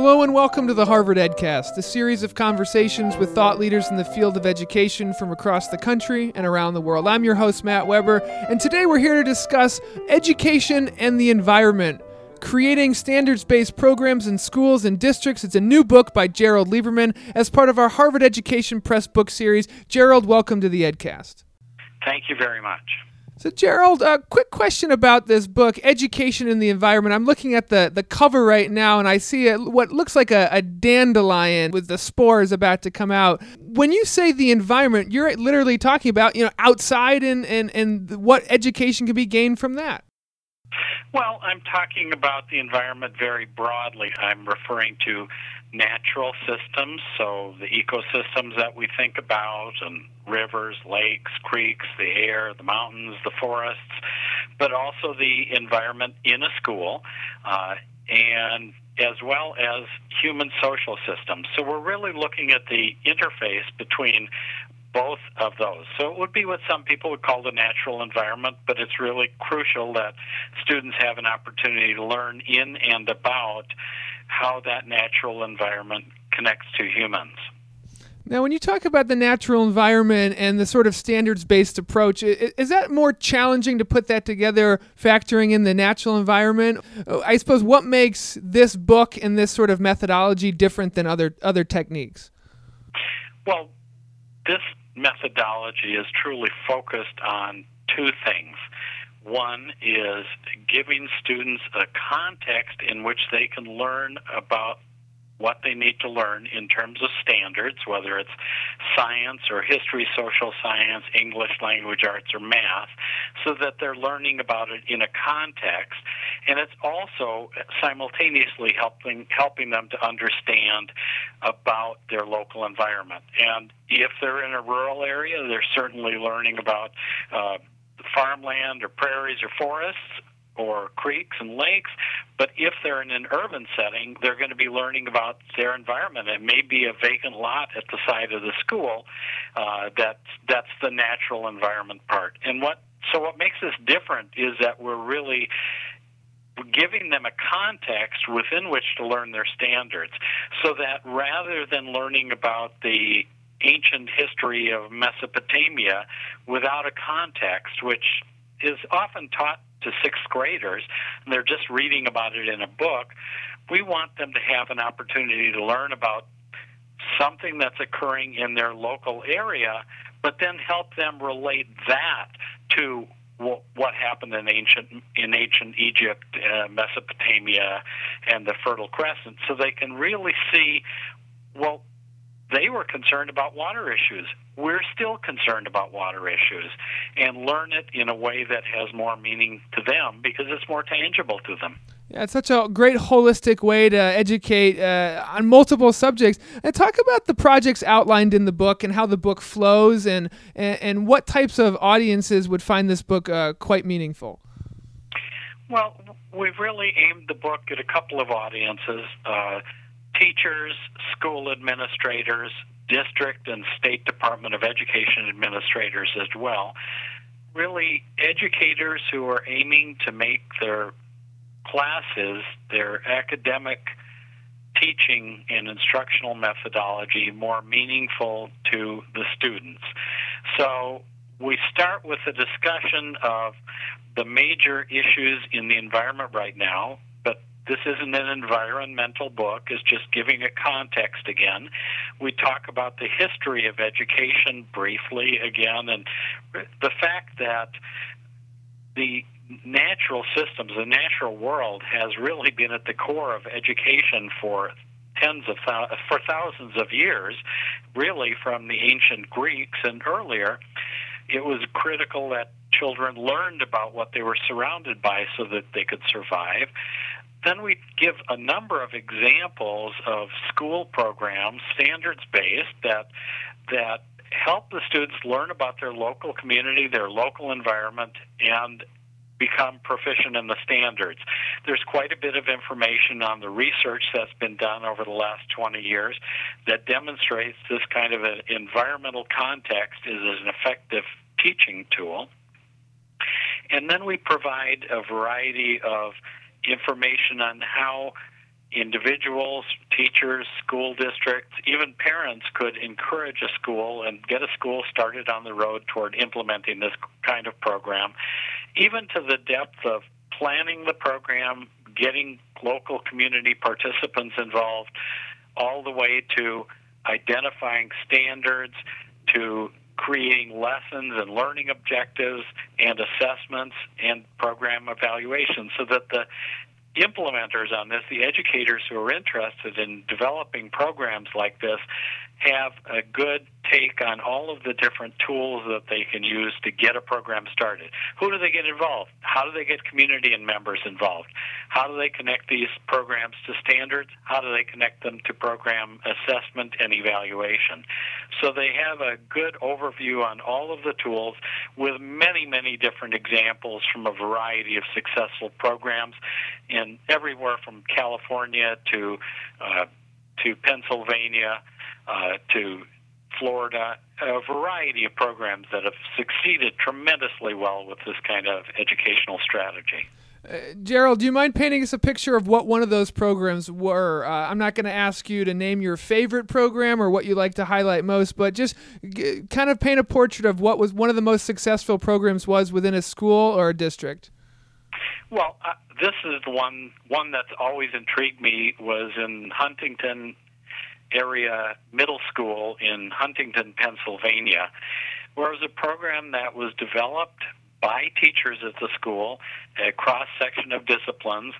Hello and welcome to the Harvard EdCast, a series of conversations with thought leaders in the field of education from across the country and around the world. I'm your host, Matt Weber, and today we're here to discuss education and the environment. Creating standards based programs in schools and districts. It's a new book by Gerald Lieberman as part of our Harvard Education Press book series. Gerald, welcome to the EdCast. Thank you very much. So, Gerald, a quick question about this book, Education and the Environment. I'm looking at the, the cover right now, and I see a, what looks like a, a dandelion with the spores about to come out. When you say the environment, you're literally talking about you know outside and, and, and what education can be gained from that. Well, I'm talking about the environment very broadly. I'm referring to natural systems, so the ecosystems that we think about, and rivers, lakes, creeks, the air, the mountains, the forests, but also the environment in a school, uh, and as well as human social systems. So we're really looking at the interface between both of those. So it would be what some people would call the natural environment, but it's really crucial that students have an opportunity to learn in and about how that natural environment connects to humans. Now, when you talk about the natural environment and the sort of standards based approach, is that more challenging to put that together, factoring in the natural environment? I suppose what makes this book and this sort of methodology different than other, other techniques? Well, this methodology is truly focused on two things. One is giving students a context in which they can learn about what they need to learn in terms of standards, whether it's science or history, social science, English language arts, or math, so that they're learning about it in a context. And it's also simultaneously helping helping them to understand about their local environment. And if they're in a rural area, they're certainly learning about uh, farmland or prairies or forests or creeks and lakes. But if they're in an urban setting, they're going to be learning about their environment. It may be a vacant lot at the side of the school. Uh, that's that's the natural environment part. And what so what makes this different is that we're really giving them a context within which to learn their standards so that rather than learning about the ancient history of Mesopotamia without a context, which is often taught to sixth graders, and they're just reading about it in a book. We want them to have an opportunity to learn about something that's occurring in their local area, but then help them relate that to what happened in ancient in ancient Egypt, uh, Mesopotamia, and the Fertile Crescent, so they can really see well they were concerned about water issues. We're still concerned about water issues and learn it in a way that has more meaning to them because it's more tangible to them. Yeah, it's such a great holistic way to educate uh, on multiple subjects. And talk about the projects outlined in the book and how the book flows and, and, and what types of audiences would find this book uh, quite meaningful. Well, we've really aimed the book at a couple of audiences. Uh, teachers, school administrators, district and state department of education administrators as well. Really, educators who are aiming to make their classes, their academic teaching and instructional methodology more meaningful to the students. So we start with a discussion of the major issues in the environment right now, this isn't an environmental book, it's just giving it context again. We talk about the history of education briefly again, and the fact that the natural systems, the natural world, has really been at the core of education for tens of for thousands of years, really from the ancient Greeks and earlier. It was critical that children learned about what they were surrounded by so that they could survive. Then we give a number of examples of school programs, standards based, that that help the students learn about their local community, their local environment, and become proficient in the standards. There's quite a bit of information on the research that's been done over the last 20 years that demonstrates this kind of an environmental context is an effective teaching tool. And then we provide a variety of information on how individuals, teachers, school districts, even parents could encourage a school and get a school started on the road toward implementing this kind of program, even to the depth of planning the program, getting local community participants involved, all the way to identifying standards, to creating lessons and learning objectives and assessments and program evaluation so that the implementers on this, the educators who are interested in developing programs like this, have a good take on all of the different tools that they can use to get a program started. Who do they get involved? How do they get community and members involved? How do they connect these programs to standards? How do they connect them to program assessment and evaluation? So they have a good overview on all of the tools with many, many different examples from a variety of successful programs in everywhere from California to uh, to Pennsylvania uh, to Florida, a variety of programs that have succeeded tremendously well with this kind of educational strategy. Uh, Gerald, do you mind painting us a picture of what one of those programs were? Uh, I'm not going to ask you to name your favorite program or what you like to highlight most, but just g- kind of paint a portrait of what was one of the most successful programs was within a school or a district. Well, uh, this is the one one that's always intrigued me was in Huntingdon, area middle school in Huntingdon, Pennsylvania, where it was a program that was developed by teachers at the school, a cross section of disciplines,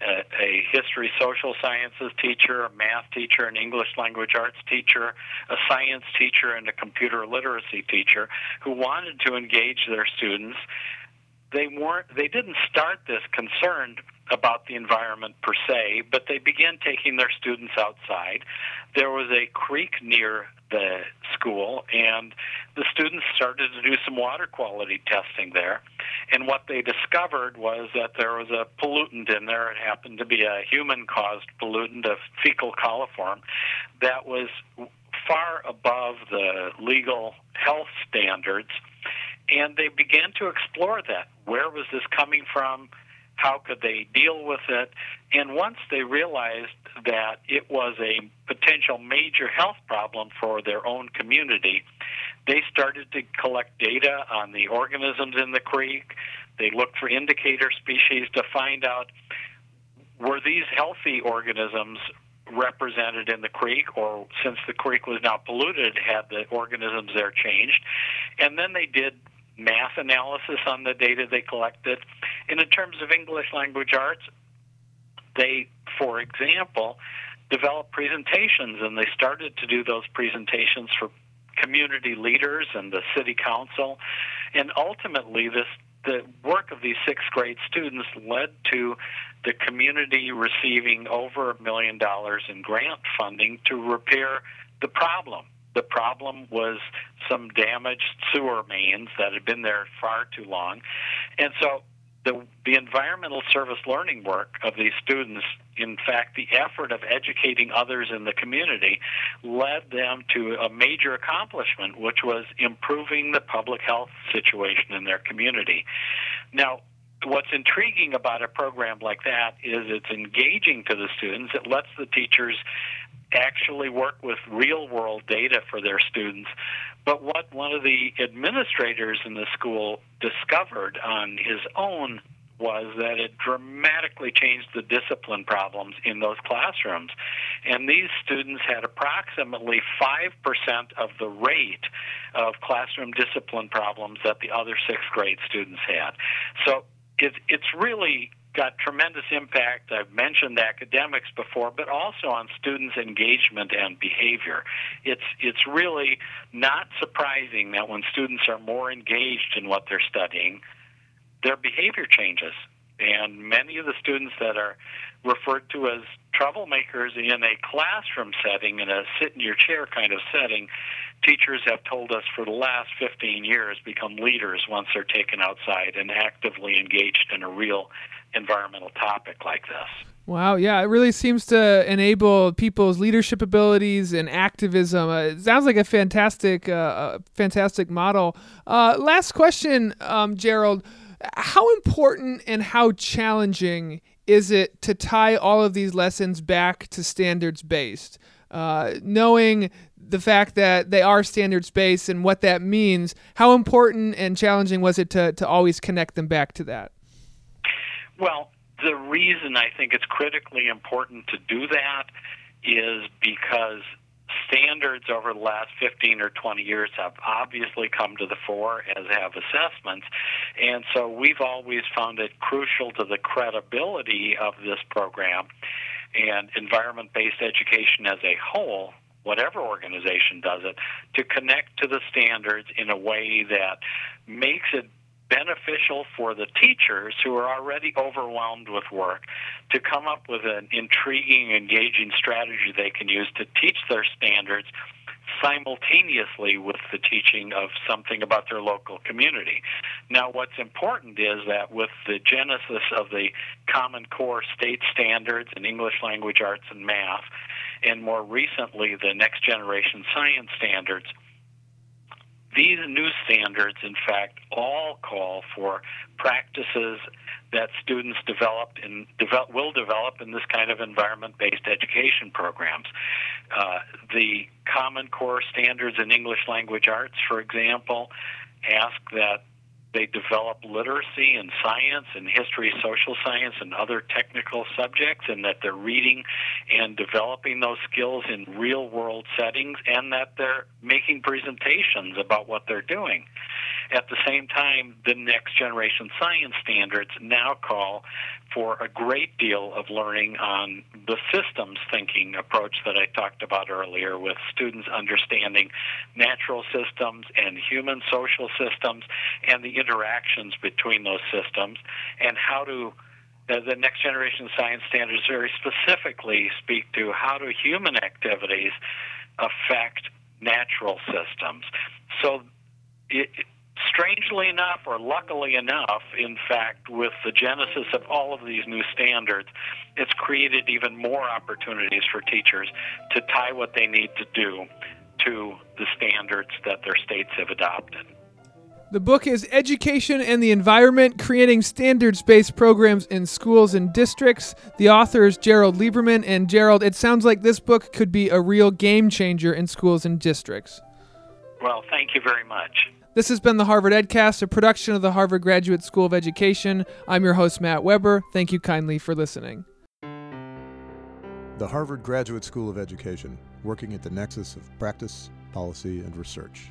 a, a, history social sciences teacher, a math teacher, an English language arts teacher, a science teacher, and a computer literacy teacher who wanted to engage their students. They weren't they didn't start this concerned about the environment per se, but they began taking their students outside. There was a creek near the school, and the students started to do some water quality testing there. And what they discovered was that there was a pollutant in there. It happened to be a human caused pollutant of fecal coliform that was far above the legal health standards. And they began to explore that. Where was this coming from? How could they deal with it? And once they realized that it was a potential major health problem for their own community, they started to collect data on the organisms in the creek. They looked for indicator species to find out were these healthy organisms represented in the creek, or since the creek was now polluted, had the organisms there changed? And then they did math analysis on the data they collected. And in terms of English language arts, they, for example, developed presentations and they started to do those presentations for community leaders and the city council. And ultimately, this the work of these sixth grade students led to the community receiving over a million dollars in grant funding to repair the problem the problem was some damaged sewer mains that had been there far too long. And so the, the environmental service learning work of these students, in fact, the effort of educating others in the community, led them to a major accomplishment, which was improving the public health situation in their community. Now, what's intriguing about a program like that is it's engaging to the students. It lets the teachers actually work with real world data for their students. But what one of the administrators in the school discovered on his own was that it dramatically changed the discipline problems in those classrooms. And these students had approximately 5% of the rate of classroom discipline problems that the other sixth grade students had. So it, it's really got tremendous impact. I've mentioned academics before, but also on students' engagement and behavior. It's it's really not surprising that when students are more engaged in what they're studying, their behavior changes. And many of the students that are referred to as troublemakers in a classroom setting, in a sit in your chair kind of setting, teachers have told us for the last 15 years become leaders once they're taken outside and actively engaged in a real environmental topic like this. Wow, yeah, it really seems to enable people's leadership abilities and activism. Uh, it sounds like a fantastic, uh, fantastic model. Uh, last question, um, Gerald: How important and how challenging is it to tie all of these lessons back to standards based? Uh, knowing the fact that they are standards based and what that means, how important and challenging was it to, to always connect them back to that? Well, the reason I think it's critically important to do that is because standards over the last 15 or 20 years have obviously come to the fore, as have assessments. And so we've always found it crucial to the credibility of this program and environment based education as a whole. Whatever organization does it, to connect to the standards in a way that makes it beneficial for the teachers who are already overwhelmed with work to come up with an intriguing, engaging strategy they can use to teach their standards simultaneously with the teaching of something about their local community. Now, what's important is that with the genesis of the Common Core state standards in English language arts and math, and more recently the Next Generation Science standards, these new standards, in fact, all call for practices that students develop in, develop, will develop in this kind of environment-based education programs. Uh, the Common Core standards in English language arts, for example, ask that they develop literacy in science and history, social science, and other technical subjects, and that they're reading and developing those skills in real world settings, and that they're making presentations about what they're doing. At the same time, the next generation science standards now call for a great deal of learning on the systems thinking approach that I talked about earlier, with students understanding natural systems and human social systems and the interactions between those systems, and how to uh, the next generation science standards very specifically speak to how do human activities affect natural systems. So it, strangely enough, or luckily enough, in fact, with the genesis of all of these new standards, it's created even more opportunities for teachers to tie what they need to do to the standards that their states have adopted. The book is Education and the Environment Creating Standards Based Programs in Schools and Districts. The author is Gerald Lieberman. And Gerald, it sounds like this book could be a real game changer in schools and districts. Well, thank you very much. This has been the Harvard EdCast, a production of the Harvard Graduate School of Education. I'm your host, Matt Weber. Thank you kindly for listening. The Harvard Graduate School of Education, working at the nexus of practice, policy, and research.